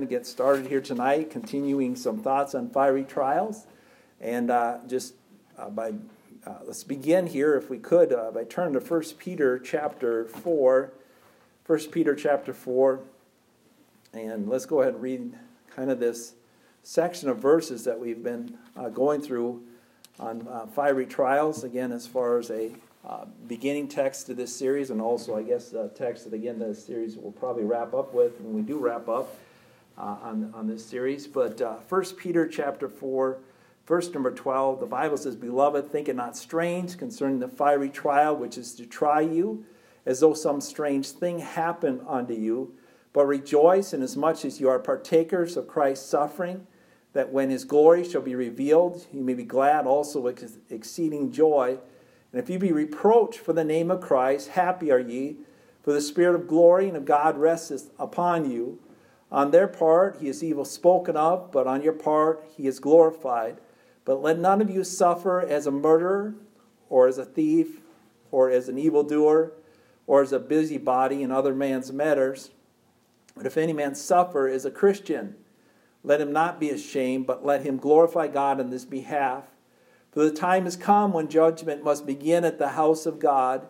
to get started here tonight, continuing some thoughts on fiery trials. And uh, just uh, by, uh, let's begin here, if we could, uh, by turning to 1 Peter chapter 4. 1 Peter chapter 4. And let's go ahead and read kind of this section of verses that we've been uh, going through on uh, fiery trials, again, as far as a beginning text to this series, and also, I guess, the text that, again, the series will probably wrap up with when we do wrap up uh, on, on this series. But uh, 1 Peter chapter 4, verse number 12, the Bible says, Beloved, think it not strange concerning the fiery trial which is to try you, as though some strange thing happened unto you. But rejoice inasmuch as you are partakers of Christ's suffering, that when his glory shall be revealed, you may be glad also with exceeding joy. And if you be reproached for the name of Christ, happy are ye, for the Spirit of glory and of God resteth upon you. On their part he is evil spoken of, but on your part he is glorified. But let none of you suffer as a murderer, or as a thief, or as an evildoer, or as a busybody in other man's matters. But if any man suffer as a Christian, let him not be ashamed, but let him glorify God in this behalf. For the time is come when judgment must begin at the house of God.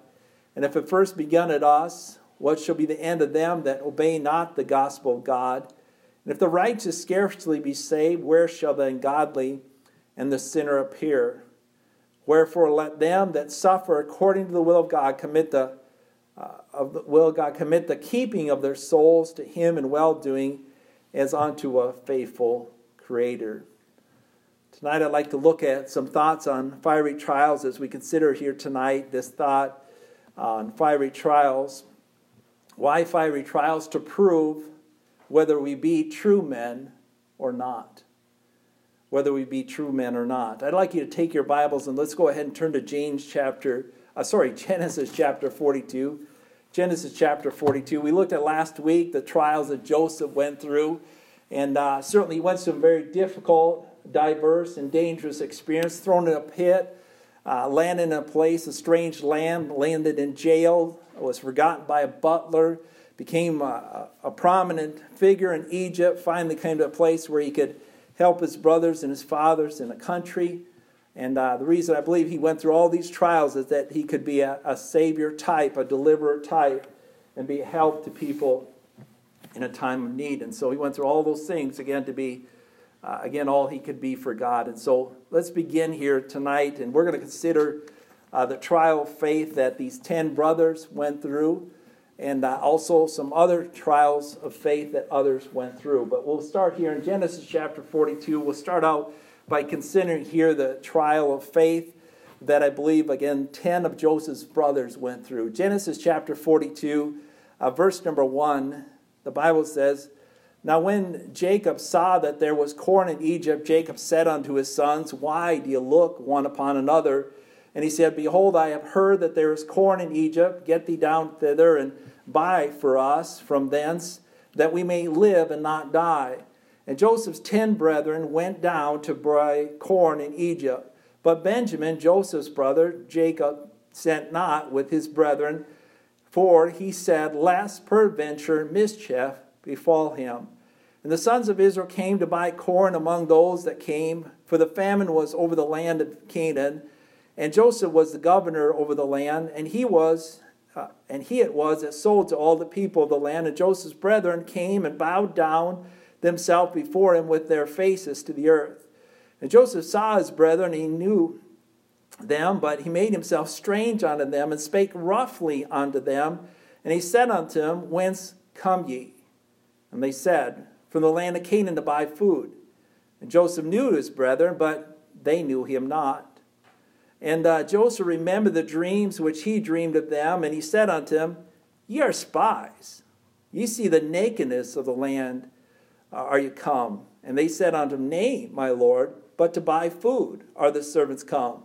And if it first begun at us, what shall be the end of them that obey not the gospel of God? And if the righteous scarcely be saved, where shall the ungodly and the sinner appear? Wherefore let them that suffer according to the will of God commit the uh, of the will of God commit the keeping of their souls to Him in well doing, as unto a faithful Creator. Tonight, I'd like to look at some thoughts on fiery trials as we consider here tonight this thought on fiery trials. Why fiery trials? To prove whether we be true men or not. Whether we be true men or not. I'd like you to take your Bibles and let's go ahead and turn to James chapter, uh, sorry, Genesis chapter 42. Genesis chapter 42. We looked at last week the trials that Joseph went through, and uh, certainly he went through some very difficult, diverse, and dangerous experience. Thrown in a pit, uh, landed in a place, a strange land, landed in jail, was forgotten by a butler, became a, a, prominent figure in Egypt, finally came to a place where he could help his brothers and his fathers in the country. And uh, the reason I believe he went through all these trials is that he could be a, a savior type, a deliverer type, and be a help to people in a time of need. And so he went through all those things, again, to be, uh, again, all he could be for God. And so let's begin here tonight, and we're going to consider uh, the trial of faith that these 10 brothers went through, and uh, also some other trials of faith that others went through. But we'll start here in Genesis chapter 42. We'll start out by considering here the trial of faith that I believe, again, 10 of Joseph's brothers went through. Genesis chapter 42, uh, verse number 1, the Bible says, Now when Jacob saw that there was corn in Egypt, Jacob said unto his sons, Why do you look one upon another? And he said, Behold, I have heard that there is corn in Egypt. Get thee down thither and buy for us from thence, that we may live and not die. And Joseph's ten brethren went down to buy corn in Egypt. But Benjamin, Joseph's brother, Jacob, sent not with his brethren, for he said, Lest peradventure mischief befall him. And the sons of Israel came to buy corn among those that came, for the famine was over the land of Canaan. And Joseph was the governor over the land, and he was, uh, and he it was that sold to all the people of the land. And Joseph's brethren came and bowed down themselves before him with their faces to the earth. And Joseph saw his brethren, and he knew them, but he made himself strange unto them, and spake roughly unto them. And he said unto them, Whence come ye? And they said, From the land of Canaan to buy food. And Joseph knew his brethren, but they knew him not. And uh, Joseph remembered the dreams which he dreamed of them, and he said unto them, Ye are spies. Ye see the nakedness of the land uh, are you come. And they said unto him, Nay, my Lord, but to buy food are the servants come.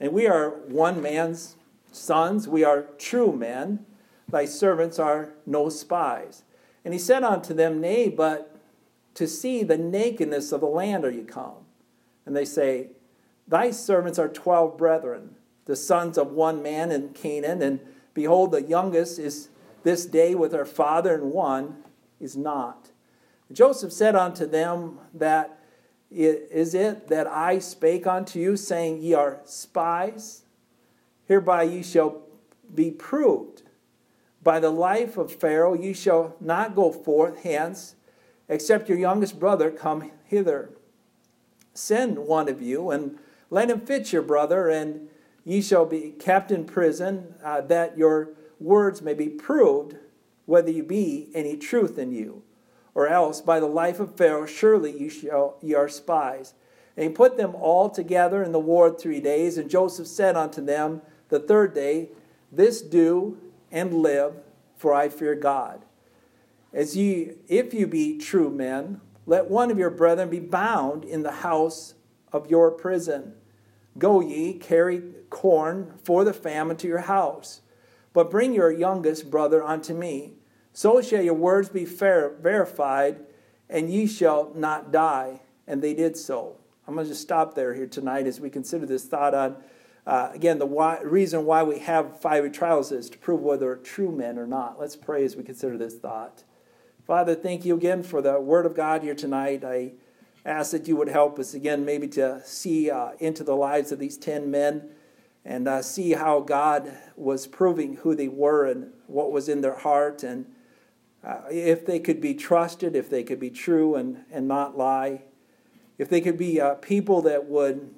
And we are one man's sons, we are true men. Thy servants are no spies. And he said unto them, Nay, but to see the nakedness of the land are you come. And they say, Thy servants are twelve brethren, the sons of one man in Canaan, and behold, the youngest is this day with her father, and one is not. Joseph said unto them that is it that I spake unto you, saying, Ye are spies? Hereby ye shall be proved. By the life of Pharaoh ye shall not go forth hence, except your youngest brother come hither. Send one of you, and let him fetch your brother, and ye shall be kept in prison, uh, that your words may be proved, whether you be any truth in you. Or else, by the life of Pharaoh, surely you shall ye are spies. And he put them all together in the ward three days. And Joseph said unto them the third day, This do and live, for I fear God. As ye, if you be true men, let one of your brethren be bound in the house of your prison. Go ye, carry corn for the famine to your house, but bring your youngest brother unto me. So shall your words be fair, verified, and ye shall not die. And they did so. I'm going to just stop there here tonight as we consider this thought on, uh, again, the why, reason why we have fiery trials is to prove whether true men or not. Let's pray as we consider this thought. Father, thank you again for the word of God here tonight. I ask that you would help us again, maybe to see uh, into the lives of these 10 men and uh, see how God was proving who they were and what was in their heart and uh, if they could be trusted, if they could be true and, and not lie, if they could be uh, people that would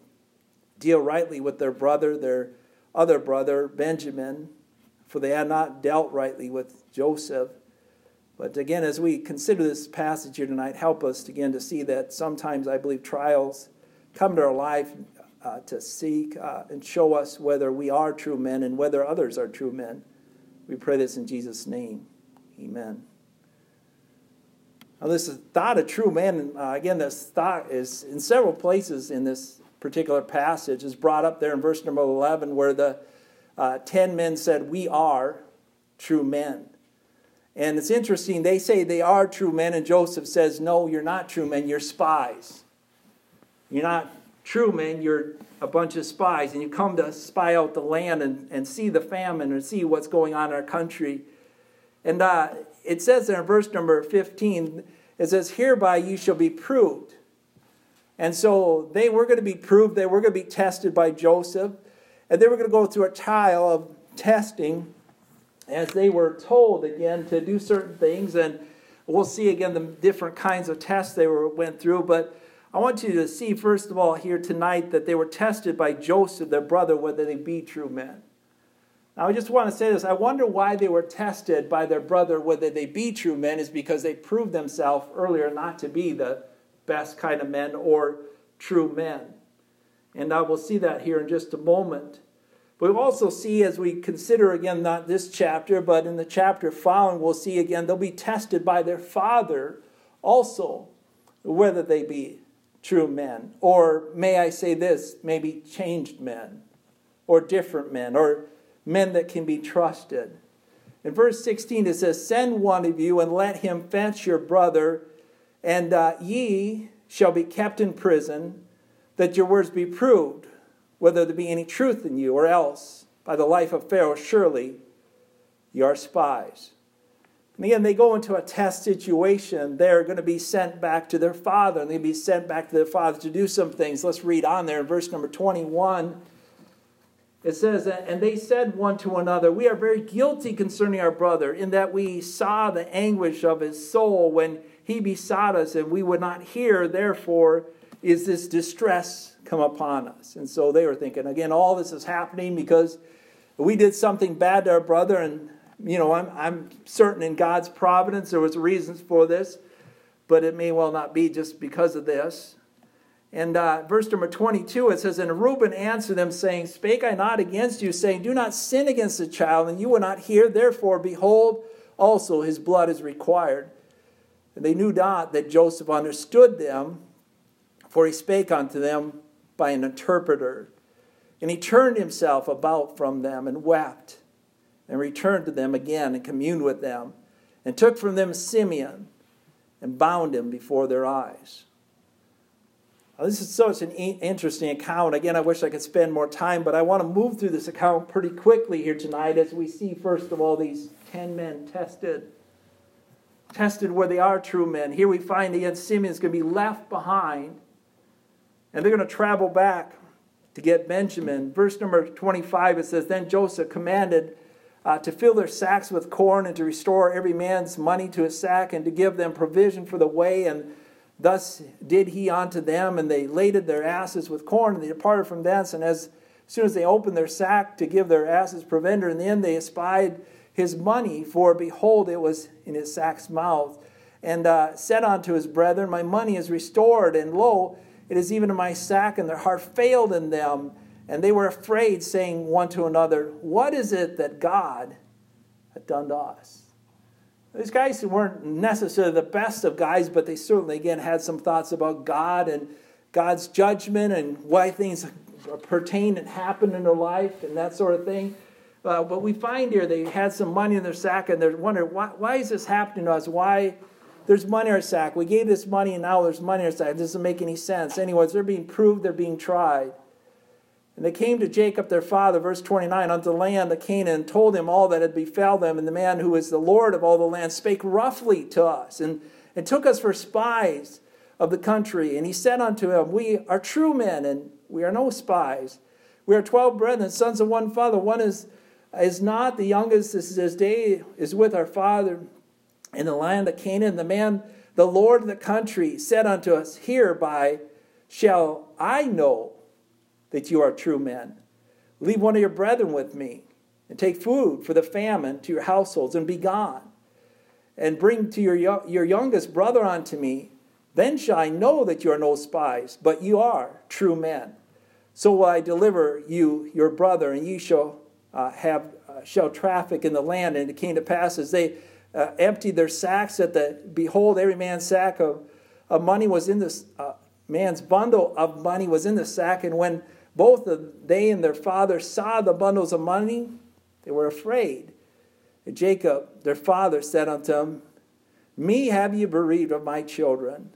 deal rightly with their brother, their other brother, Benjamin, for they had not dealt rightly with Joseph. But again, as we consider this passage here tonight, help us again to see that sometimes I believe trials come to our life uh, to seek uh, and show us whether we are true men and whether others are true men. We pray this in Jesus' name. Amen. Now, this thought of true man, uh, again, this thought is in several places in this particular passage, is brought up there in verse number 11, where the uh, 10 men said, We are true men. And it's interesting, they say they are true men, and Joseph says, No, you're not true men, you're spies. You're not true men, you're a bunch of spies, and you come to spy out the land and, and see the famine and see what's going on in our country. And uh, it says there in verse number 15, it says, Hereby you shall be proved. And so they were going to be proved, they were going to be tested by Joseph, and they were going to go through a trial of testing as they were told again to do certain things. And we'll see again the different kinds of tests they were, went through. But I want you to see, first of all, here tonight that they were tested by Joseph, their brother, whether they be true men. Now, I just want to say this. I wonder why they were tested by their brother, whether they be true men, is because they proved themselves earlier not to be the best kind of men or true men. And I will see that here in just a moment. We'll also see as we consider again, not this chapter, but in the chapter following, we'll see again they'll be tested by their father also, whether they be true men. Or may I say this, maybe changed men, or different men, or men that can be trusted. In verse 16, it says, Send one of you and let him fetch your brother, and uh, ye shall be kept in prison, that your words be proved, whether there be any truth in you, or else, by the life of Pharaoh, surely you are spies. And again, they go into a test situation. They're going to be sent back to their father, and they'll be sent back to their father to do some things. Let's read on there in verse number 21. It says, And they said one to another, We are very guilty concerning our brother, in that we saw the anguish of his soul when he besought us, and we would not hear. Therefore, is this distress come upon us? And so they were thinking, again, all this is happening because we did something bad to our brother, and you know, I'm, I'm certain in God's providence there was reasons for this, but it may well not be just because of this. And uh, verse number 22, it says, And Reuben answered them, saying, Spake I not against you, saying, Do not sin against the child, and you will not hear. Therefore, behold, also his blood is required. And they knew not that Joseph understood them, for he spake unto them by an interpreter. And he turned himself about from them and wept, and returned to them again and communed with them, and took from them Simeon, and bound him before their eyes. This is such an interesting account. Again, I wish I could spend more time, but I want to move through this account pretty quickly here tonight as we see, first of all, these 10 men tested. tested where they are true men. Here we find again Simeon's going to be left behind, and they're going to travel back to get Benjamin. Verse number 25 it says, Then Joseph commanded uh, to fill their sacks with corn and to restore every man's money to his sack and to give them provision for the way. And thus did he unto them, and they laded their asses with corn, and they departed from thence. And as soon as they opened their sack to give their asses provender, in the end they espied his money, for behold, it was in his sack's mouth. And uh, said unto his brethren, My money is restored, and lo, it is even in my sack, and their heart failed in them. And they were afraid, saying one to another, What is it that God had done to us? These guys weren't necessarily the best of guys, but they certainly, again, had some thoughts about God and God's judgment and why things pertain and happen in their life and that sort of thing. Uh, but we find here they had some money in their sack and they're wondering, why, why is this happening to us? Why there's money in our sack? We gave this money and now there's money in our sack. It doesn't make any sense. Anyways, they're being proved, they're being tried. And they came to Jacob their father, verse 29, unto the land of Canaan, told him all that had befell them. And the man who is the Lord of all the land spake roughly to us, and, and took us for spies of the country. And he said unto him, We are true men, and we are no spies. We are twelve brethren, sons of one father. One is, is not, the youngest is his day is with our father in the land of Canaan. The man, the Lord of the country, said unto us, Hereby shall I know that you are true men. Leave one of your brethren with me, and take food for the famine to your households, and be gone. And bring to your, your youngest brother unto me. Then shall I know that you are no spies, but you are true men. So will I deliver you your brother, and ye shall uh, have uh, shall traffic in the land. And it came to pass as they uh, emptied their sacks at the behold, every man's sack of, of money was in this uh, man's bundle of money was in the sack, and when both they and their father saw the bundles of money, they were afraid. And Jacob, their father, said unto them, Me have you bereaved of my children.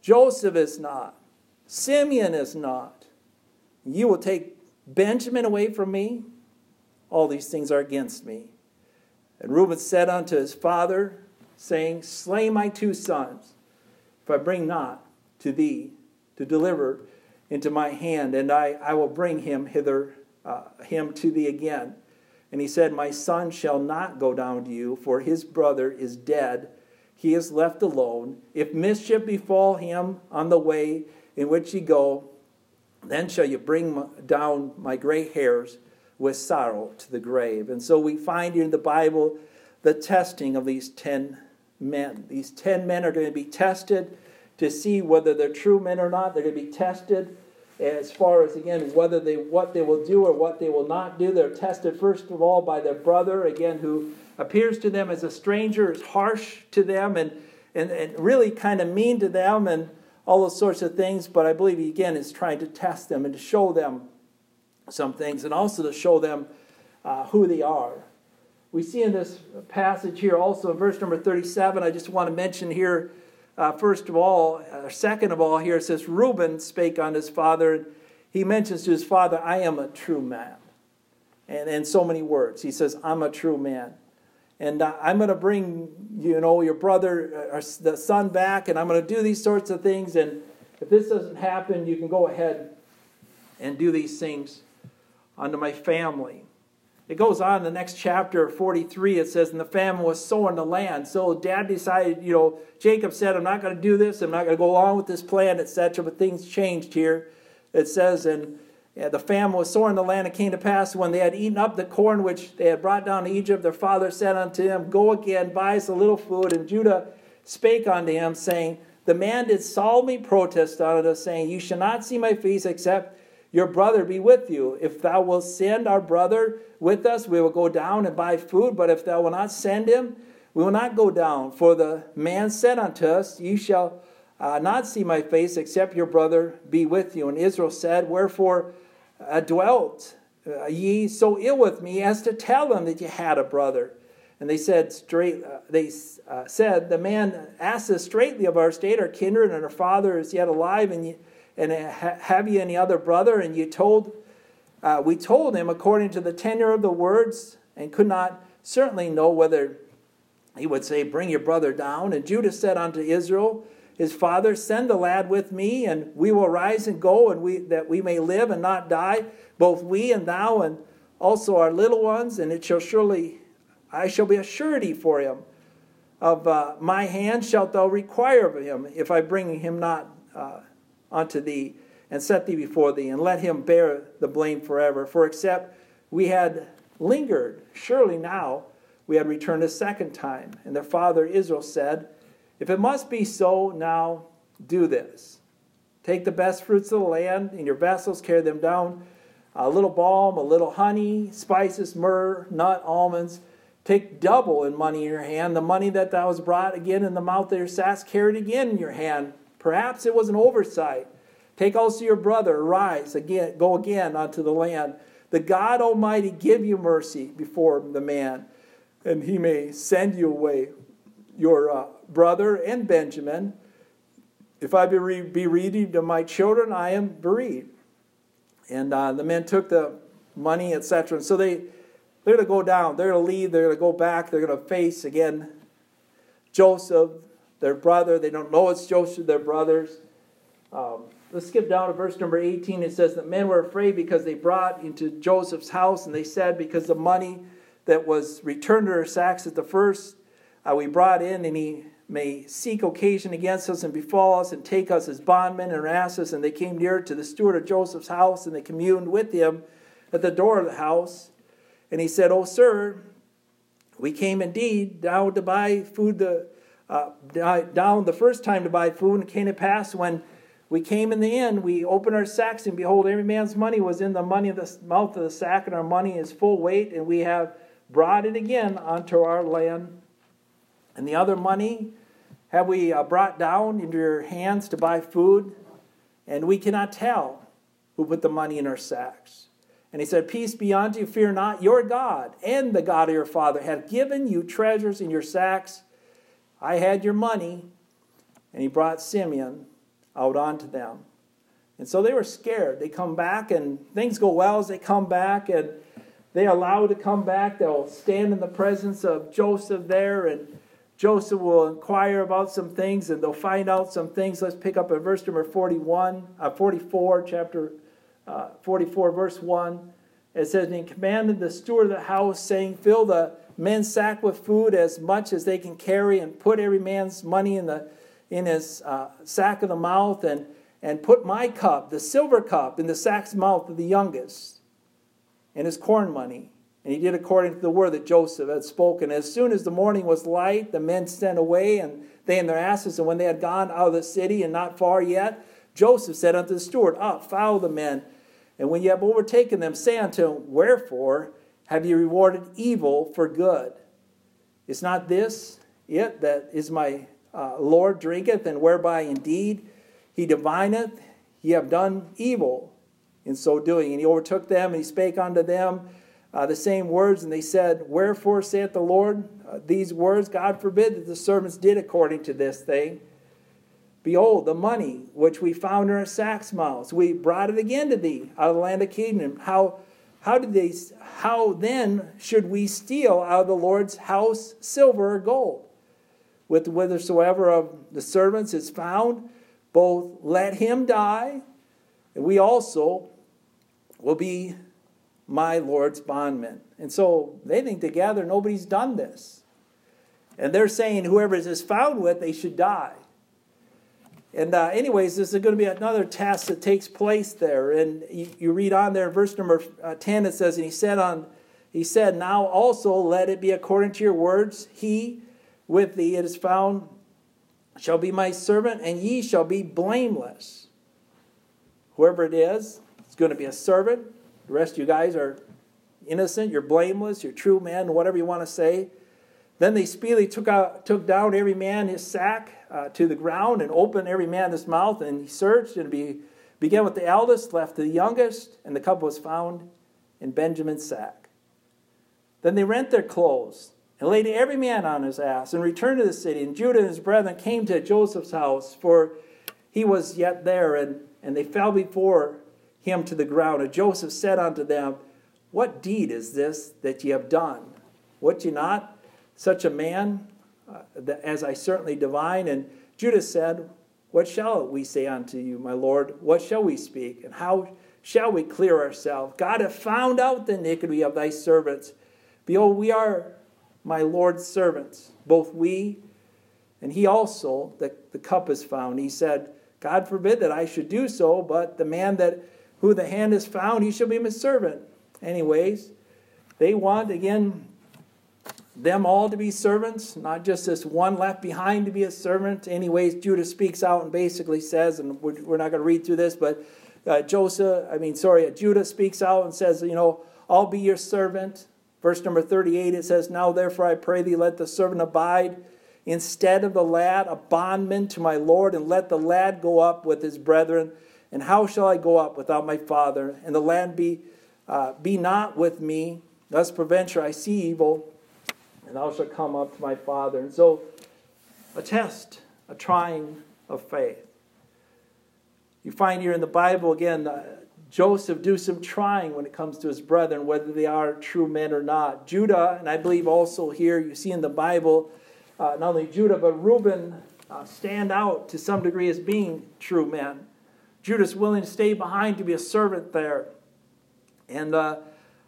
Joseph is not. Simeon is not. You will take Benjamin away from me? All these things are against me. And Reuben said unto his father, saying, Slay my two sons, if I bring not to thee to deliver into my hand, and I, I will bring him hither, uh, him to thee again. And he said, My son shall not go down to you, for his brother is dead. He is left alone. If mischief befall him on the way in which ye go, then shall you bring down my gray hairs with sorrow to the grave. And so we find here in the Bible the testing of these ten men. These ten men are going to be tested to see whether they're true men or not. They're going to be tested as far as again whether they what they will do or what they will not do. They're tested first of all by their brother, again, who appears to them as a stranger, is harsh to them and and, and really kind of mean to them and all those sorts of things. But I believe he again is trying to test them and to show them some things and also to show them uh, who they are. We see in this passage here also in verse number 37, I just want to mention here uh, first of all, uh, second of all, here it says, Reuben spake unto his father. He mentions to his father, I am a true man. And in so many words, he says, I'm a true man. And uh, I'm going to bring, you know, your brother, uh, or the son back, and I'm going to do these sorts of things. And if this doesn't happen, you can go ahead and do these things unto my family. It goes on in the next chapter, 43, it says, And the famine was sore in the land. So dad decided, you know, Jacob said, I'm not going to do this, I'm not going to go along with this plan, etc. But things changed here. It says, And the famine was sore in the land. It came to pass when they had eaten up the corn which they had brought down to Egypt, their father said unto them, Go again, buy us a little food. And Judah spake unto him, saying, The man did solemnly protest unto us, saying, You shall not see my face except your brother be with you. If thou wilt send our brother with us, we will go down and buy food. But if thou wilt not send him, we will not go down. For the man said unto us, Ye shall uh, not see my face, except your brother be with you. And Israel said, Wherefore uh, dwelt uh, ye so ill with me as to tell them that ye had a brother? And they said straight. Uh, they uh, said, The man asked us straightly of our state, our kindred, and our father is yet alive, and ye and have you any other brother? And you told, uh, we told him according to the tenor of the words, and could not certainly know whether he would say, Bring your brother down. And Judah said unto Israel, his father, Send the lad with me, and we will rise and go, and we that we may live and not die, both we and thou, and also our little ones, and it shall surely I shall be a surety for him. Of uh, my hand shalt thou require of him, if I bring him not uh, unto thee, and set thee before thee, and let him bear the blame forever. For except we had lingered, surely now we had returned a second time. And their father Israel said, if it must be so, now do this. Take the best fruits of the land in your vessels, carry them down. A little balm, a little honey, spices, myrrh, nut, almonds. Take double in money in your hand. The money that thou hast brought again in the mouth of your sacks, carry it again in your hand. Perhaps it was an oversight. Take also your brother, arise again, go again unto the land. The God Almighty give you mercy before the man, and he may send you away your uh, brother and Benjamin. If I be, re- redeemed of my children, I am bereaved. And uh, the men took the money, etc. And so they, they're going to go down. They're going to leave. They're going to go back. They're going to face again Joseph, their brother. They don't know it's Joseph, their brothers. Um, let's skip down to verse number 18. It says that men were afraid because they brought into Joseph's house, and they said, because the money that was returned to their sacks at the first uh, we brought in, and he may seek occasion against us and befall us and take us as bondmen and harass us. And they came near to the steward of Joseph's house, and they communed with him at the door of the house. And he said, Oh, sir, we came indeed down to buy food the uh, down the first time to buy food, and it came to pass when we came in the inn, we opened our sacks, and behold, every man's money was in the money of the mouth of the sack, and our money is full weight, and we have brought it again unto our land and the other money have we uh, brought down into your hands to buy food? And we cannot tell who put the money in our sacks. And he said, Peace be unto you, fear not, your God and the God of your father have given you treasures in your sacks. I had your money. And he brought Simeon out onto them. And so they were scared. They come back, and things go well as they come back, and they allow to come back. They'll stand in the presence of Joseph there, and Joseph will inquire about some things and they'll find out some things. Let's pick up at verse number 41, uh, 44, chapter uh, 44, verse 1. It says, And he commanded the steward of the house, saying, Fill the men's sack with food as much as they can carry, and put every man's money in, the, in his uh, sack of the mouth, and, and put my cup, the silver cup, in the sack's mouth of the youngest, and his corn money and he did according to the word that Joseph had spoken. As soon as the morning was light, the men sent away, and they and their asses. And when they had gone out of the city and not far yet, Joseph said unto the steward, Up, follow the men. And when you have overtaken them, say unto them, Wherefore have you rewarded evil for good? Is not this it that is my uh, Lord drinketh, and whereby indeed he divineth, ye have done evil in so doing. And he overtook them, and he spake unto them, uh, the same words, and they said, Wherefore saith the Lord uh, these words? God forbid that the servants did according to this thing. Behold, the money which we found in our sacks' mouths, we brought it again to thee out of the land of Canaan. How, how did they? How then should we steal out of the Lord's house silver or gold? With whithersoever of the servants is found, both let him die, and we also will be my Lord's bondmen. And so they think together nobody's done this. And they're saying whoever is found with, they should die. And uh, anyways, this is going to be another test that takes place there. And you, you read on there, verse number uh, 10, it says, And he said on he said, Now also let it be according to your words. He with thee it is found shall be my servant, and ye shall be blameless. Whoever it is, it's going to be a servant. The rest of you guys are innocent, you're blameless, you're true men, whatever you want to say. Then they speedily took, out, took down every man his sack uh, to the ground and opened every man his mouth, and he searched and be, began with the eldest, left to the youngest, and the cup was found in Benjamin's sack. Then they rent their clothes and laid every man on his ass and returned to the city. And Judah and his brethren came to Joseph's house, for he was yet there, and, and they fell before him to the ground. And Joseph said unto them, What deed is this that ye have done? Would ye not such a man uh, as I certainly divine. And Judas said, What shall we say unto you, my Lord? What shall we speak? And how shall we clear ourselves? God hath found out the iniquity of thy servants. Behold, we are my Lord's servants, both we and he also, the, the cup is found. He said, God forbid that I should do so, but the man that who the hand is found, he shall be my servant. Anyways, they want again them all to be servants, not just this one left behind to be a servant. Anyways, Judah speaks out and basically says, and we're, not going to read through this, but uh, Joseph, I mean, sorry, Judah speaks out and says, you know, I'll be your servant. Verse number 38, it says, Now therefore I pray thee, let the servant abide instead of the lad, a bondman to my Lord, and let the lad go up with his brethren. And how shall I go up without my father? And the lad be, uh, be not with me, thus preventure I see evil, and thou shalt come up to my father. And so, a test, a trying of faith. You find here in the Bible, again, uh, Joseph do some trying when it comes to his brethren, whether they are true men or not. Judah, and I believe also here you see in the Bible, uh, not only Judah, but Reuben uh, stand out to some degree as being true men. Judah's willing to stay behind to be a servant there and uh,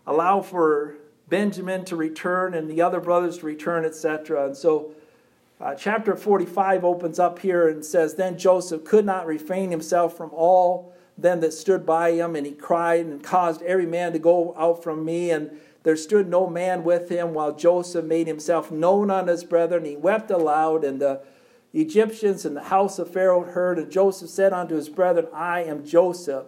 allow for Benjamin to return and the other brothers to return, etc. And so, uh, chapter 45 opens up here and says, Then Joseph could not refrain himself from all them that stood by him, and he cried and caused every man to go out from me. And there stood no man with him, while Joseph made himself known unto his brethren. He wept aloud, and the Egyptians and the house of Pharaoh heard. And Joseph said unto his brethren, I am Joseph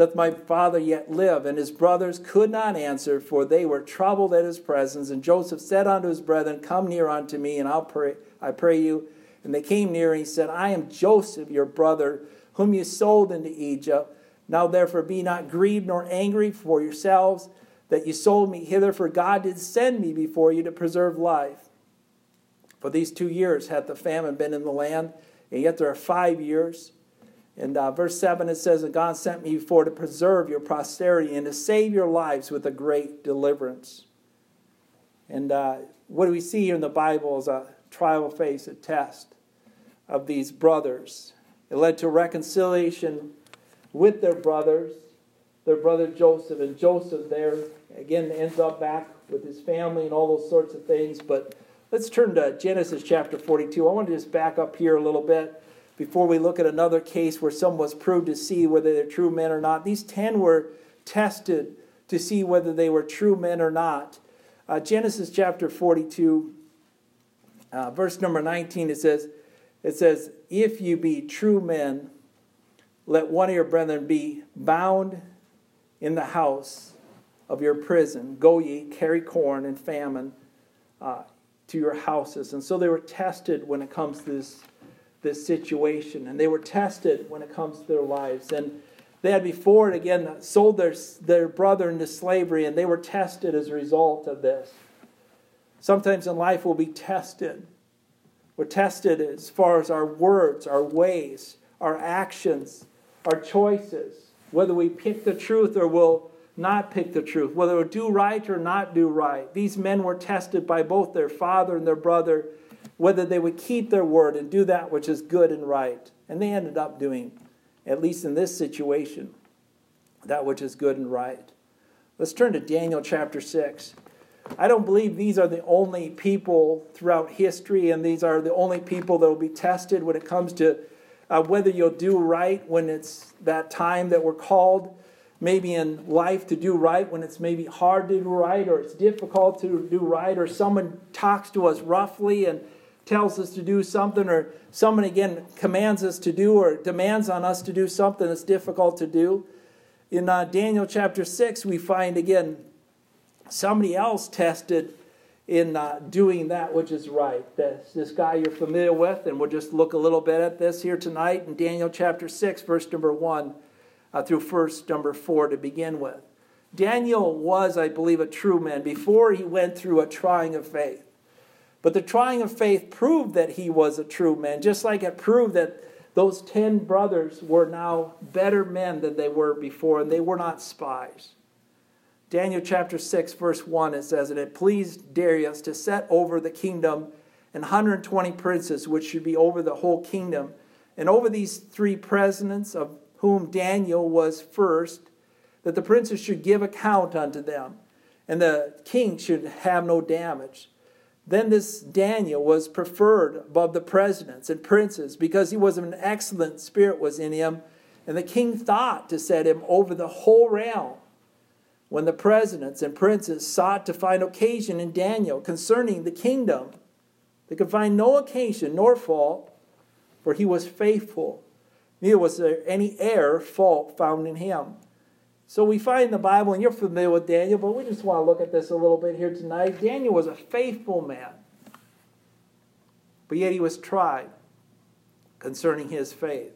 doth my father yet live? And his brothers could not answer, for they were troubled at his presence. And Joseph said unto his brethren, Come near unto me, and I'll pray, I pray you. And they came near, and he said, I am Joseph, your brother, whom you sold into Egypt. Now therefore be not grieved nor angry for yourselves that you sold me hither, for God did send me before you to preserve life. For these two years hath the famine been in the land, and yet there are five years. In uh, verse 7, it says, that God sent me before to preserve your posterity and to save your lives with a great deliverance. And uh, what do we see here in the Bible is a trial faith, a test of these brothers. It led to reconciliation with their brothers, their brother Joseph. And Joseph there, again, ends up back with his family and all those sorts of things. But let's turn to Genesis chapter 42. I want to just back up here a little bit before we look at another case where someone was proved to see whether they're true men or not. These 10 were tested to see whether they were true men or not. Uh, Genesis chapter 42, uh, verse number 19, it says, it says, If you be true men, let one of your brethren be bound in the house of your prison. Go ye, carry corn and famine uh, to your houses. And so they were tested when it comes to this this situation. And they were tested when it comes to their lives. And they had before, it again, sold their, their brother into slavery, and they were tested as a result of this. Sometimes in life we'll be tested. We're tested as far as our words, our ways, our actions, our choices, whether we pick the truth or will not pick the truth, whether we'll do right or not do right. These men were tested by both their father and their brother whether they would keep their word and do that which is good and right. And they ended up doing, at least in this situation, that which is good and right. Let's turn to Daniel chapter 6. I don't believe these are the only people throughout history, and these are the only people that will be tested when it comes to uh, whether you'll do right when it's that time that we're called. Maybe in life to do right when it's maybe hard to do right, or it's difficult to do right, or someone talks to us roughly and tells us to do something, or someone again commands us to do, or demands on us to do something that's difficult to do. In uh, Daniel chapter 6, we find again somebody else tested in uh, doing that which is right. This, this guy you're familiar with, and we'll just look a little bit at this here tonight in Daniel chapter 6, verse number 1 uh, through verse number 4 to begin with. Daniel was, I believe, a true man before he went through a trying of faith. But the trying of faith proved that he was a true man, just like it proved that those 10 brothers were now better men than they were before, and they were not spies. Daniel chapter 6, verse 1, it says, And it pleased Darius to set over the kingdom and 120 princes, which should be over the whole kingdom. And over these three presidents, of whom Daniel was first, that the princes should give account unto them, and the king should have no damage. Then this Daniel was preferred above the presidents and princes because he was an excellent spirit was in him, and the king thought to set him over the whole realm. When the presidents and princes sought to find occasion in Daniel concerning the kingdom, they could find no occasion nor fault, for he was faithful. Neither was there any error, fault found in him. So we find in the Bible, and you're familiar with Daniel, but we just want to look at this a little bit here tonight. Daniel was a faithful man, but yet he was tried concerning his faith.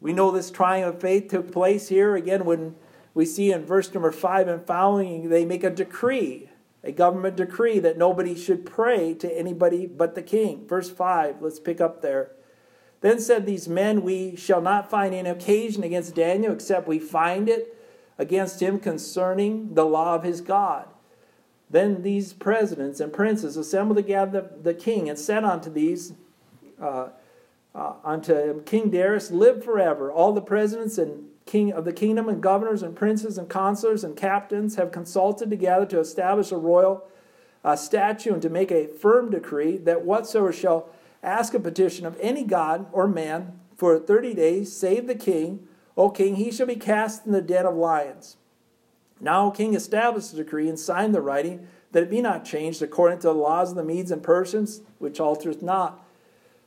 We know this trying of faith took place here again when we see in verse number 5 and following, they make a decree, a government decree that nobody should pray to anybody but the king. Verse 5, let's pick up there. Then said these men, We shall not find any occasion against Daniel except we find it against him concerning the law of his God. Then these presidents and princes assembled together the king and said unto these, uh, uh, unto King Darius, live forever. All the presidents and king of the kingdom and governors and princes and consulars and captains have consulted together to establish a royal uh, statute and to make a firm decree that whatsoever shall ask a petition of any god or man for thirty days, save the king, O king, he shall be cast in the den of lions. Now, O king, establish the decree and sign the writing, that it be not changed according to the laws of the Medes and Persians, which altereth not.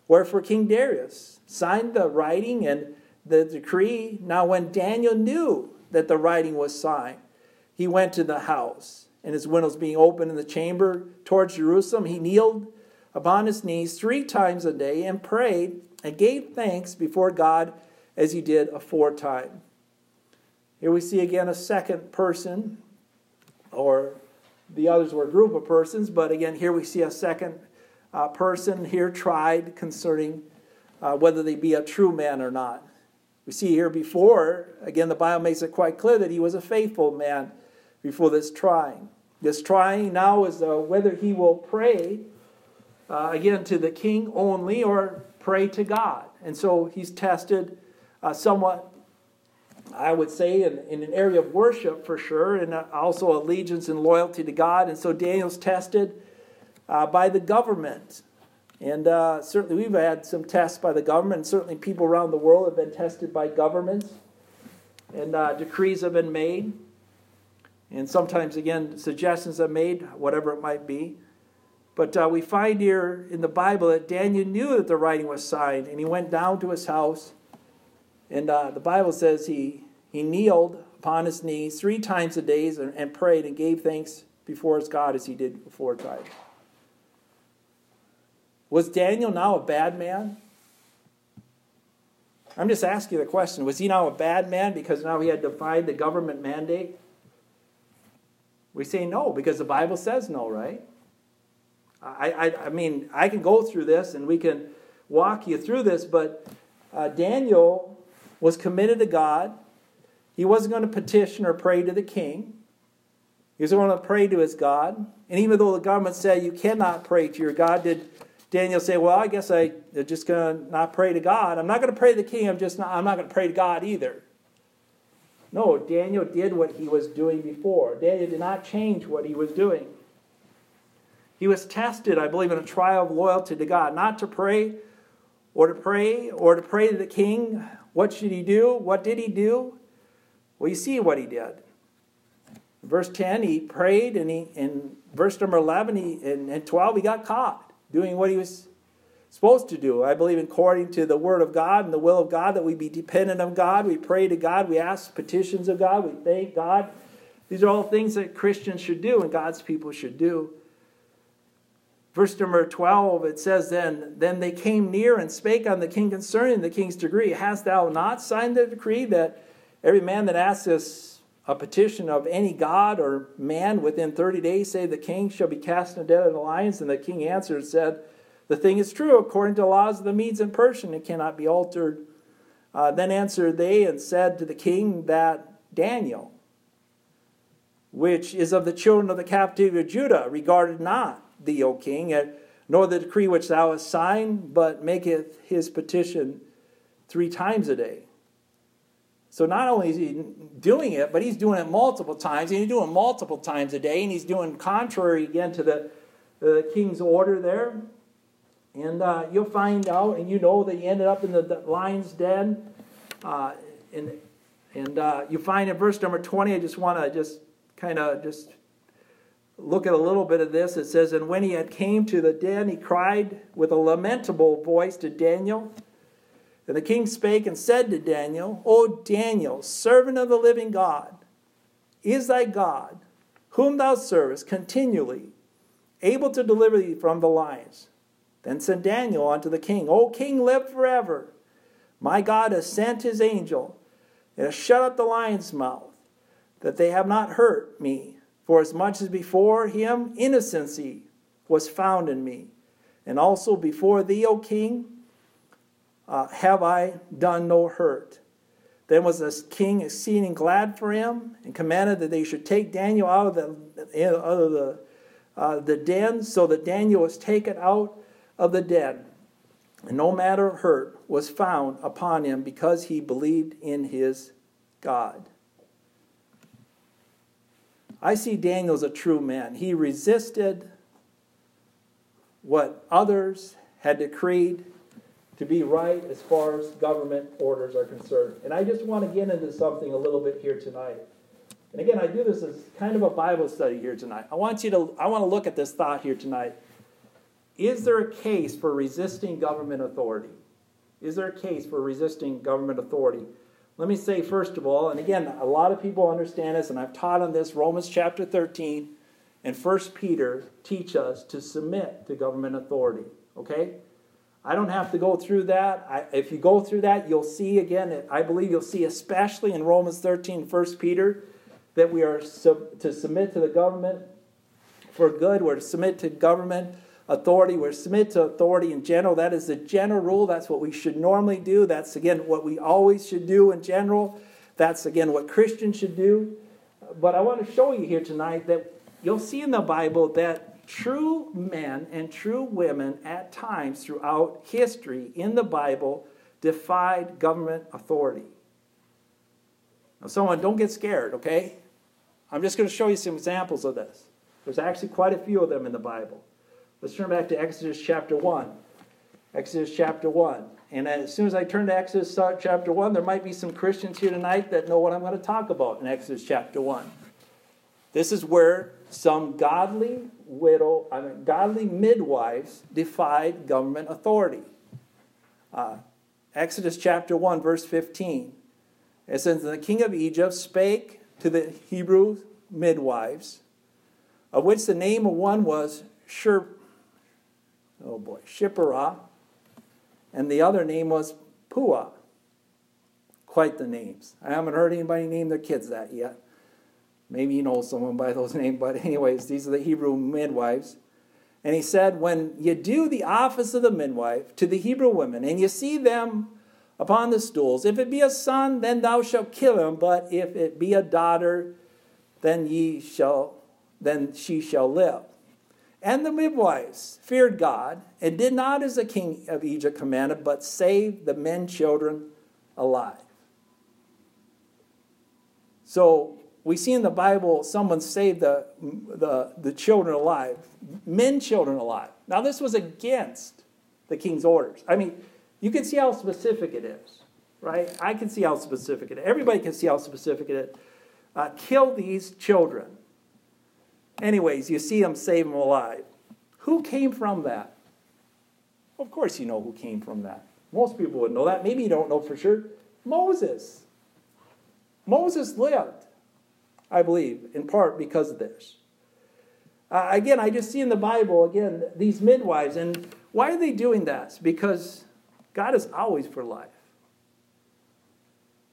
Wherefore King Darius signed the writing and the decree. Now, when Daniel knew that the writing was signed, he went to the house, and his windows being open in the chamber towards Jerusalem, he kneeled upon his knees three times a day and prayed and gave thanks before God as he did aforetime. Here we see again a second person, or the others were a group of persons, but again, here we see a second uh, person here tried concerning uh, whether they be a true man or not. We see here before, again, the Bible makes it quite clear that he was a faithful man before this trying. This trying now is uh, whether he will pray, uh, again, to the king only or pray to God. And so he's tested uh, somewhat, I would say, in, in an area of worship for sure, and uh, also allegiance and loyalty to God. And so Daniel's tested uh, by the government. And uh, certainly we've had some tests by the government, certainly people around the world have been tested by governments, and uh, decrees have been made. And sometimes, again, suggestions are made, whatever it might be. But uh, we find here in the Bible that Daniel knew that the writing was signed, and he went down to his house and uh, the Bible says he, he kneeled upon his knees three times a day and, and prayed and gave thanks before his God as he did before time. Was Daniel now a bad man? I'm just asking the question. Was he now a bad man because now he had defied the government mandate? We say no because the Bible says no, right? I, I, I mean, I can go through this and we can walk you through this, but uh, Daniel was committed to God. He wasn't going to petition or pray to the king. He was going to pray to his God. And even though the government said you cannot pray to your God, did Daniel say, "Well, I guess I, am just going to not pray to God. I'm not going to pray to the king. I'm just not. I'm not going to pray to God either." No, Daniel did what he was doing before. Daniel did not change what he was doing. He was tested, I believe, in a trial of loyalty to God, not to pray or to pray or to pray to the king what should he do? What did he do? Well, you see what he did. In verse 10, he prayed, and he in verse number 11 he, and, and 12, he got caught doing what he was supposed to do. I believe, according to the Word of God and the will of God, that we be dependent on God. We pray to God. We ask petitions of God. We thank God. These are all things that Christians should do and God's people should do. Verse number 12, it says, Then, then they came near and spake on the king concerning the king's decree. Hast thou not signed the decree that every man that asketh a petition of any god or man within 30 days, say the king shall be cast in the den of the lions? And the king answered and said, The thing is true according to the laws of the Medes and Persian, it cannot be altered. Uh, then answered they and said to the king that Daniel, which is of the children of the captivity of Judah, regarded not thee, O king, nor the decree which thou hast signed, but maketh his petition three times a day. So not only is he doing it, but he's doing it multiple times, and he's doing multiple times a day, and he's doing contrary again to the, the king's order there. And uh, you'll find out, and you know that he ended up in the, the lion's den. Uh, and and uh, you find in verse number 20, I just want to just kind of just look at a little bit of this. It says, And when he had came to the den, he cried with a lamentable voice to Daniel. And the king spake and said to Daniel, O Daniel, servant of the living God, is thy God, whom thou servest continually, able to deliver thee from the lions? Then said Daniel unto the king, O king, live forever. My God has sent his angel and has shut up the lion's mouth, that they have not hurt me. For as much as before him innocency was found in me, and also before thee, O king, uh, have I done no hurt. Then was the king exceeding glad for him, and commanded that they should take Daniel out of the, out of the, uh, the den, so that Daniel was taken out of the den. And no matter of hurt was found upon him because he believed in his God. I see Daniel as a true man. He resisted what others had decreed to be right as far as government orders are concerned. And I just want to get into something a little bit here tonight. And again, I do this as kind of a Bible study here tonight. I want you to I want to look at this thought here tonight. Is there a case for resisting government authority? Is there a case for resisting government authority? Let me say, first of all, and again, a lot of people understand this, and I've taught on this, Romans chapter 13 and 1 Peter teach us to submit to government authority. Okay? I don't have to go through that. I, if you go through that, you'll see again, I believe you'll see, especially in Romans 13, 1 Peter, that we are sub, to submit to the government for good. We're to submit to government authority. We're submit to authority in general. That is the general rule. That's what we should normally do. That's, again, what we always should do in general. That's, again, what Christians should do. But I want to show you here tonight that you'll see in the Bible that true men and true women at times throughout history in the Bible defied government authority. Now, someone, don't get scared, okay? I'm just going to show you some examples of this. There's actually quite a few of them in the Bible. Let's turn back to Exodus chapter 1. Exodus chapter 1. And as soon as I turn to Exodus chapter 1, there might be some Christians here tonight that know what I'm going to talk about in Exodus chapter 1. This is where some godly widow, I mean, godly midwives defied government authority. Uh, Exodus chapter 1, verse 15. It says, The king of Egypt spake to the Hebrew midwives, of which the name of one was Shir, oh boy, Shipperah, and the other name was Pua. Quite the names. I haven't heard anybody name their kids that yet. Maybe you know someone by those names, but, anyways, these are the Hebrew midwives. And he said, When you do the office of the midwife to the Hebrew women, and you see them upon the stools, if it be a son, then thou shalt kill him, but if it be a daughter, then ye shall then she shall live. And the midwives feared God, and did not as the king of Egypt commanded, but saved the men children alive. So we see in the Bible someone saved the, the, the children alive, men children alive. Now, this was against the king's orders. I mean, you can see how specific it is, right? I can see how specific it is. Everybody can see how specific it is. Uh, kill these children. Anyways, you see them save them alive. Who came from that? Of course, you know who came from that. Most people would know that. Maybe you don't know for sure. Moses. Moses lived. I believe, in part because of this. Uh, again, I just see in the Bible, again, these midwives. And why are they doing that? Because God is always for life.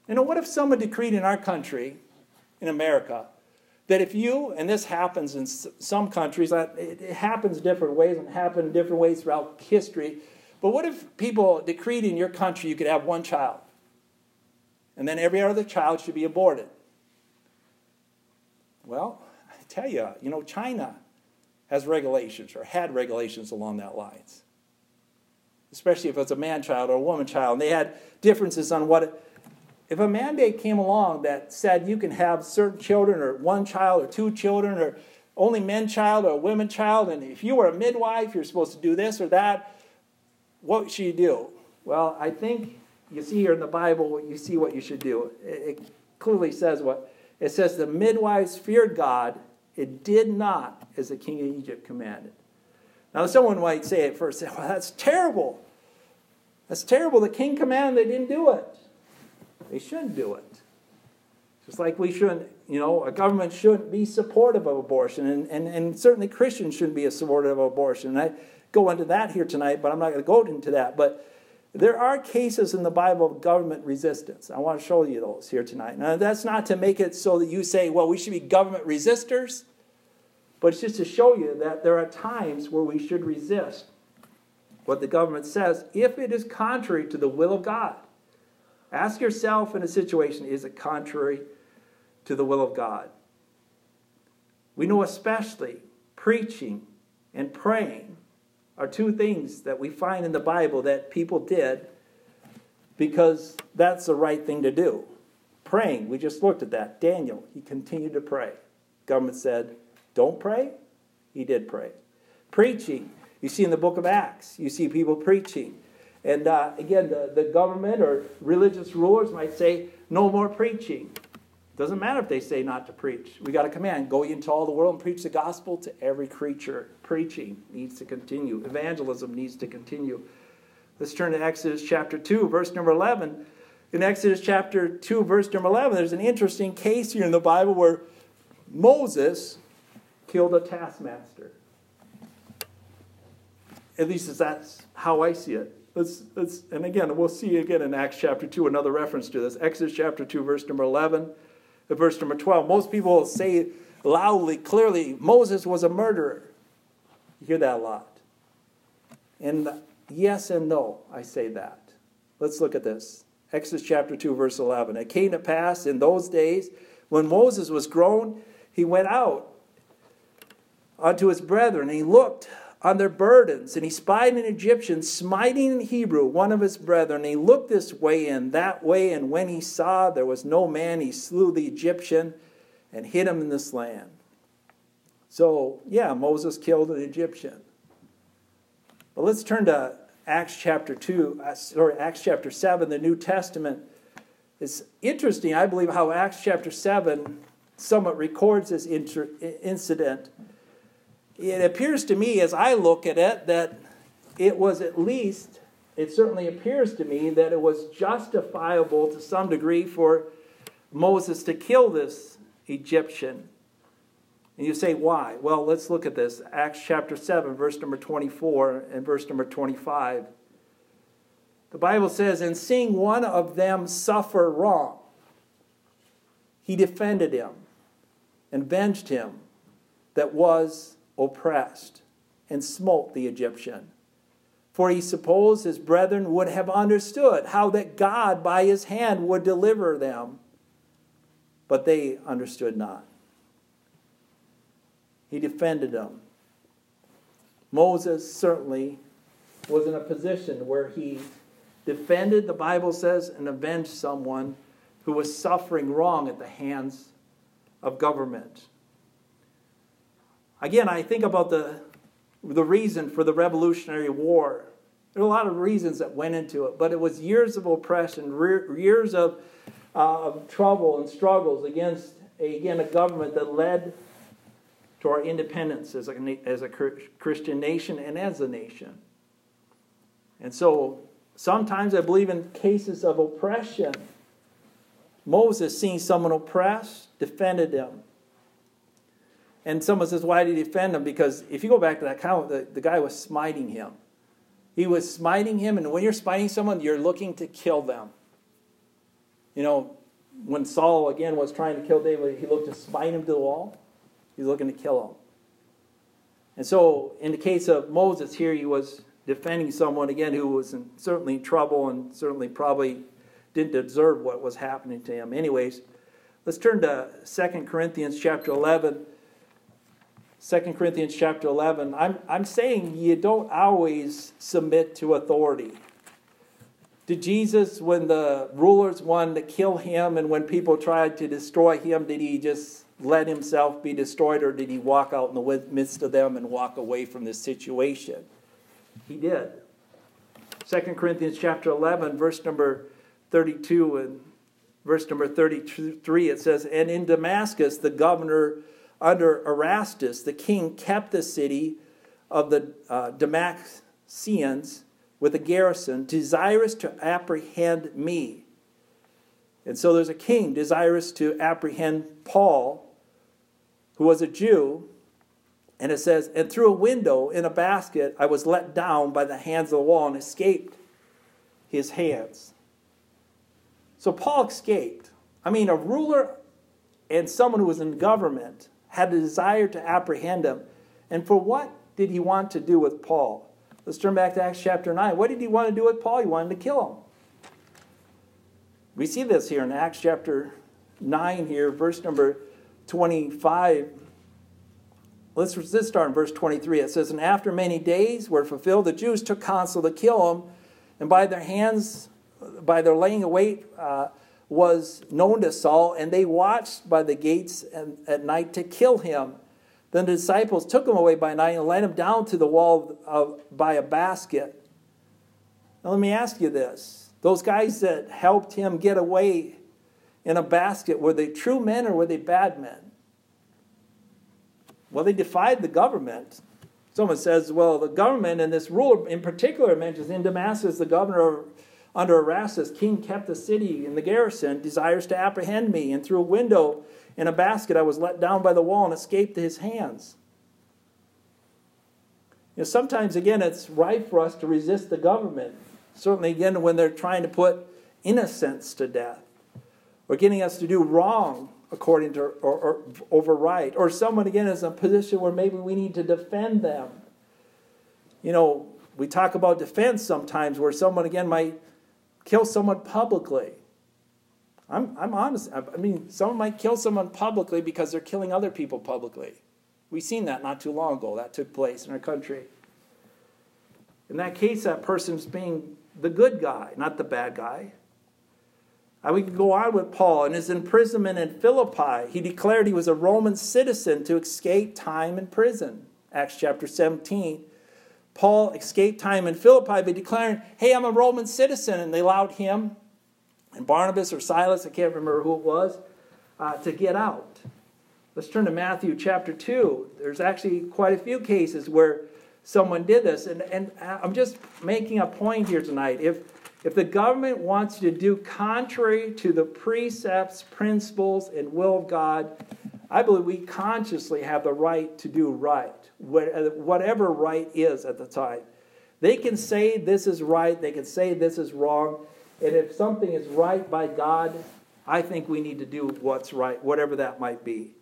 You know, what if someone decreed in our country, in America, that if you, and this happens in some countries, it happens different ways and happened different ways throughout history, but what if people decreed in your country you could have one child? And then every other child should be aborted. Well, I tell you, you know, China, has regulations or had regulations along that lines. Especially if it's a man child or a woman child. And they had differences on what. If a mandate came along that said you can have certain children or one child or two children or only men child or women child, and if you were a midwife, you're supposed to do this or that, what should you do? Well, I think you see here in the Bible, you see what you should do. It, it clearly says what it says the midwives feared God it did not as the king of Egypt commanded. Now, someone might say at first, well, that's terrible. That's terrible. The king commanded, they didn't do it. They shouldn't do it. Just like we shouldn't, you know, a government shouldn't be supportive of abortion, and, and, and certainly Christians shouldn't be supportive of abortion. And I go into that here tonight, but I'm not going to go into that. But there are cases in the Bible of government resistance. I want to show you those here tonight. Now, that's not to make it so that you say, well, we should be government resistors. But it's just to show you that there are times where we should resist what the government says if it is contrary to the will of God. Ask yourself in a situation is it contrary to the will of God? We know especially preaching and praying are two things that we find in the Bible that people did because that's the right thing to do. Praying, we just looked at that. Daniel, he continued to pray. Government said, don't pray? He did pray. Preaching. You see in the book of Acts, you see people preaching. And uh, again, the, the government or religious rulers might say, no more preaching. Doesn't matter if they say not to preach. We got a command go into all the world and preach the gospel to every creature. Preaching needs to continue, evangelism needs to continue. Let's turn to Exodus chapter 2, verse number 11. In Exodus chapter 2, verse number 11, there's an interesting case here in the Bible where Moses killed a taskmaster. At least that's how I see it. Let's, let's, and again, we'll see again in Acts chapter 2 another reference to this. Exodus chapter 2, verse number 11, uh, verse number 12. Most people say loudly, clearly, Moses was a murderer. You hear that a lot. And yes and no, I say that. Let's look at this. Exodus chapter 2, verse 11. It came to pass in those days when Moses was grown, he went out unto his brethren. And he looked on their burdens, and he spied an Egyptian smiting in Hebrew, one of his brethren. He looked this way and that way, and when he saw there was no man, he slew the Egyptian and hid him in this land. So, yeah, Moses killed an Egyptian. But let's turn to Acts chapter 2, uh, or Acts chapter 7, the New Testament. It's interesting, I believe, how Acts chapter 7 somewhat records this inter- incident it appears to me, as I look at it, that it was at least, it certainly appears to me that it was justifiable to some degree for Moses to kill this Egyptian. And you say, why? Well, let's look at this. Acts chapter 7, verse number 24 and verse number 25. The Bible says, And seeing one of them suffer wrong, he defended him and avenged him that was oppressed and smote the Egyptian. For he supposed his brethren would have understood how that God by his hand would deliver them, but they understood not. He defended them. Moses certainly was in a position where he defended, the Bible says, and avenged someone who was suffering wrong at the hands of government. Again, I think about the, the reason for the Revolutionary War. There are a lot of reasons that went into it, but it was years of oppression, years of, uh, of trouble and struggles against, a, again, a government that led to our independence as a, as a Christian nation and as a nation. And so sometimes I believe in cases of oppression, Moses, seeing someone oppressed, defended them. And someone says, Why did he defend him? Because if you go back to that account, the, the guy was smiting him. He was smiting him, and when you're smiting someone, you're looking to kill them. You know, when Saul again was trying to kill David, he looked to smite him to the wall. He's looking to kill him. And so, in the case of Moses here, he was defending someone again who was in certainly trouble and certainly probably didn't deserve what was happening to him. Anyways, let's turn to 2 Corinthians chapter 11 2 Corinthians chapter 11, I'm, I'm saying you don't always submit to authority. Did Jesus, when the rulers wanted to kill him and when people tried to destroy him, did he just let himself be destroyed or did he walk out in the midst of them and walk away from this situation? He did. 2 Corinthians chapter 11, verse number 32 and verse number 33, it says, And in Damascus, the governor under Erastus, the king kept the city of the uh, with a garrison, desirous to apprehend me. And so there's a king desirous to apprehend Paul, who was a Jew. And it says, And through a window in a basket I was let down by the hands of the wall and escaped his hands. So Paul escaped. I mean, a ruler and someone who was in government had a desire to apprehend him. And for what did he want to do with Paul? Let's turn back to Acts chapter 9. What did he want to do with Paul? He wanted to kill him. We see this here in Acts chapter 9, here, verse number 25. Let's, let's start in verse 23. It says, And after many days were fulfilled, the Jews took counsel to kill him, and by their hands, by their laying await, uh, was known to Saul, and they watched by the gates and at night to kill him. Then the disciples took him away by night and let him down to the wall of, by a basket. Now, let me ask you this those guys that helped him get away in a basket, were they true men or were they bad men? Well, they defied the government. Someone says, well, the government and this ruler in particular mentions in Damascus, the governor under Erastus, king kept the city in the garrison, desires to apprehend me, and through a window in a basket I was let down by the wall and escaped to his hands. You know, sometimes, again, it's right for us to resist the government. Certainly, again, when they're trying to put innocence to death or getting us to do wrong according to or, or or someone again is in a position where maybe we need to defend them. You know, we talk about defense sometimes where someone again might kill someone publicly. I'm, I'm honest. I mean, someone might kill someone publicly because they're killing other people publicly. We've seen that not too long ago. That took place in our country. In that case, that person's being the good guy, not the bad guy. And we can go on with Paul. In his imprisonment in Philippi, he declared he was a Roman citizen to escape time in prison. Acts chapter 17. Paul escaped time in Philippi by declaring, Hey, I'm a Roman citizen. And they allowed him and Barnabas or Silas, I can't remember who it was, uh, to get out. Let's turn to Matthew chapter 2. There's actually quite a few cases where someone did this. And, and I'm just making a point here tonight. If, if the government wants you to do contrary to the precepts, principles, and will of God, I believe we consciously have the right to do right, whatever right is at the time. They can say this is right, they can say this is wrong, and if something is right by God, I think we need to do what's right, whatever that might be.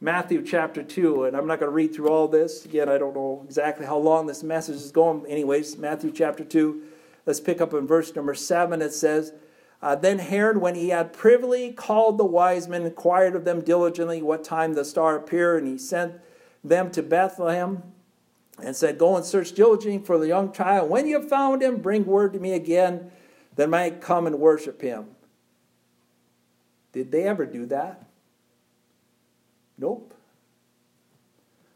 Matthew chapter 2, and I'm not going to read through all this. Again, I don't know exactly how long this message is going. Anyways, Matthew chapter 2, let's pick up in verse number 7. It says, uh, then Herod, when he had privily called the wise men, inquired of them diligently what time the star appeared, and he sent them to Bethlehem and said, Go and search diligently for the young child. When you have found him, bring word to me again, that I might come and worship him. Did they ever do that? Nope.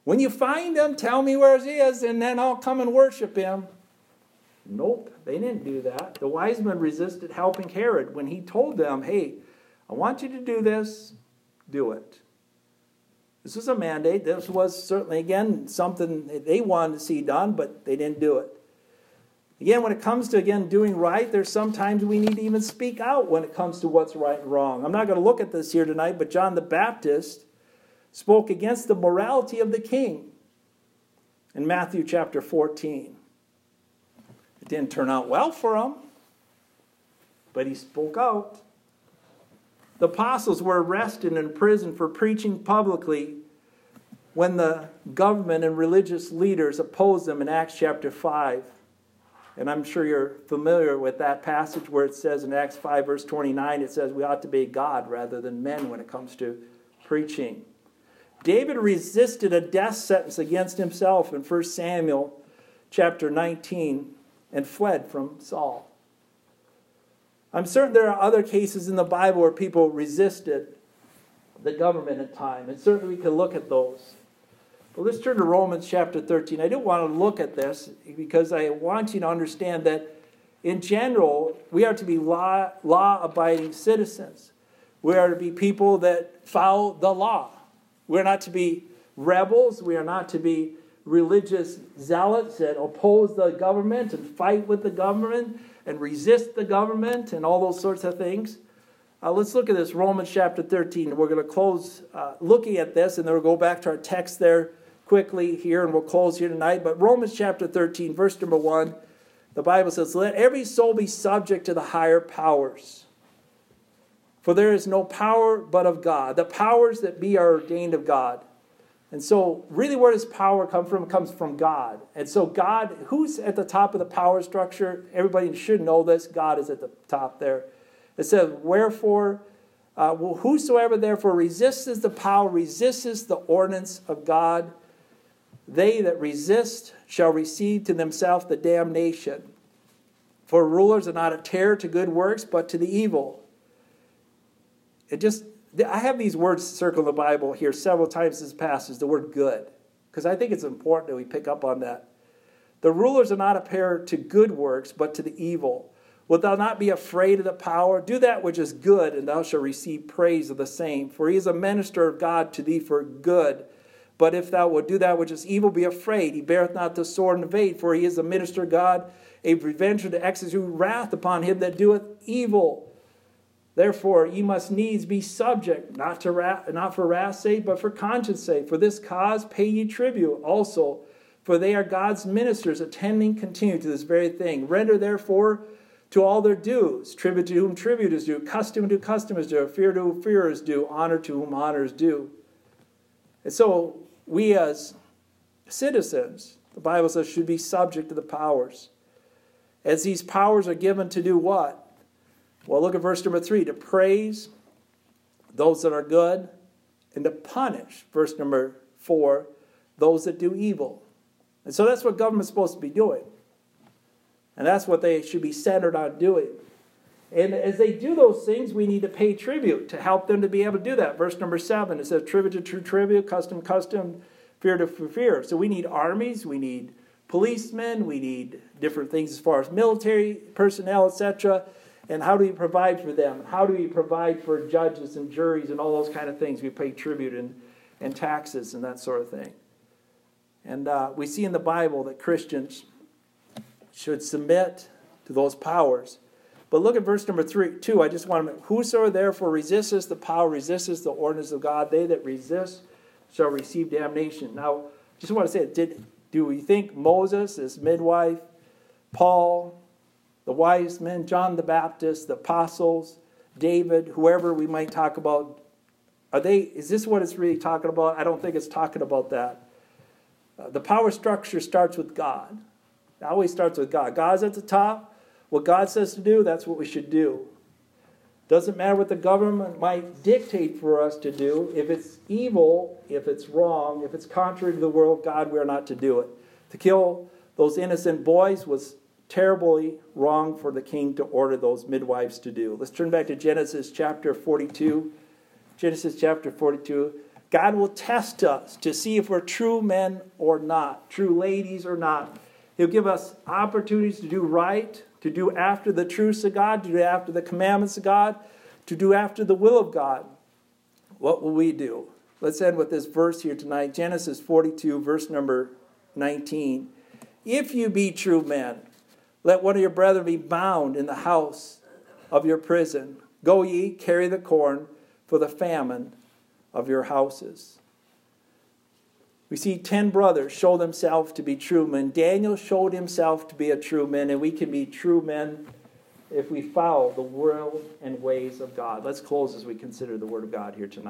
When you find him, tell me where he is, and then I'll come and worship him. Nope, they didn't do that. The wise men resisted helping Herod when he told them, hey, I want you to do this, do it. This was a mandate. This was certainly, again, something they wanted to see done, but they didn't do it. Again, when it comes to, again, doing right, there's sometimes we need to even speak out when it comes to what's right and wrong. I'm not going to look at this here tonight, but John the Baptist spoke against the morality of the king in Matthew chapter 14. It didn't turn out well for him, but he spoke out. The apostles were arrested and imprisoned for preaching publicly when the government and religious leaders opposed them in Acts chapter 5. And I'm sure you're familiar with that passage where it says in Acts 5, verse 29, it says we ought to be God rather than men when it comes to preaching. David resisted a death sentence against himself in 1 Samuel chapter 19 and fled from Saul. I'm certain there are other cases in the Bible where people resisted the government at time, and certainly we can look at those. But let's turn to Romans chapter 13. I do want to look at this because I want you to understand that in general, we are to be law, law abiding citizens. We are to be people that follow the law. We're not to be rebels. We are not to be religious zealots that oppose the government and fight with the government and resist the government and all those sorts of things. Uh, let's look at this, Romans chapter 13. We're going to close uh, looking at this, and then we'll go back to our text there quickly here, and we'll close here tonight. But Romans chapter 13, verse number 1, the Bible says, Let every soul be subject to the higher powers. For there is no power but of God. The powers that be are ordained of God. And so, really, where does power come from? It comes from God. And so, God, who's at the top of the power structure? Everybody should know this. God is at the top there. It says, Wherefore, uh, well, whosoever therefore resists the power, resists the ordinance of God, they that resist shall receive to themselves the damnation. For rulers are not a terror to good works, but to the evil. It just I have these words circled in the Bible here several times this passage, the word good, because I think it's important that we pick up on that. The rulers are not a pair to good works, but to the evil. Wilt thou not be afraid of the power? Do that which is good, and thou shalt receive praise of the same. For he is a minister of God to thee for good. But if thou wilt do that which is evil, be afraid. He beareth not the sword in vain, for he is a minister of God, a revenger to execute wrath upon him that doeth evil. Therefore, ye must needs be subject, not, to wrath, not for wrath's sake, but for conscience sake. For this cause pay ye tribute also, for they are God's ministers, attending continue to this very thing. Render therefore to all their dues, tribute to whom tribute is due, custom to custom is due, fear to whom fear is due, honor to whom honor is due. And so, we as citizens, the Bible says, should be subject to the powers. As these powers are given to do what? Well, look at verse number three to praise those that are good and to punish, verse number four, those that do evil. And so that's what government's supposed to be doing. And that's what they should be centered on doing. And as they do those things, we need to pay tribute to help them to be able to do that. Verse number seven, it says tribute to true tribute, custom, custom, fear to fear. So we need armies, we need policemen, we need different things as far as military personnel, etc. And how do we provide for them? How do we provide for judges and juries and all those kind of things? We pay tribute and, and taxes and that sort of thing. And uh, we see in the Bible that Christians should submit to those powers. But look at verse number three, two. I just want to, whosoever therefore resists the power, resists the ordinance of God, they that resist shall receive damnation. Now, just want to say, did do we think Moses, his midwife, Paul, the wise men, John the Baptist, the apostles, David, whoever we might talk about, are they, is this what it's really talking about? I don't think it's talking about that. Uh, the power structure starts with God. It always starts with God. God's at the top. What God says to do, that's what we should do. Doesn't matter what the government might dictate for us to do. If it's evil, if it's wrong, if it's contrary to the will of God, we are not to do it. To kill those innocent boys was terribly wrong for the king to order those midwives to do. Let's turn back to Genesis chapter 42. Genesis chapter 42. God will test us to see if we're true men or not, true ladies or not. He'll give us opportunities to do right, to do after the truths of God, to do after the commandments of God, to do after the will of God. What will we do? Let's end with this verse here tonight Genesis 42, verse number 19. If you be true men, let one of your brethren be bound in the house of your prison. Go ye, carry the corn for the famine of your houses. We see 10 brothers show themselves to be true men. Daniel showed himself to be a true man, and we can be true men if we follow the world and ways of God. Let's close as we consider the Word of God here tonight.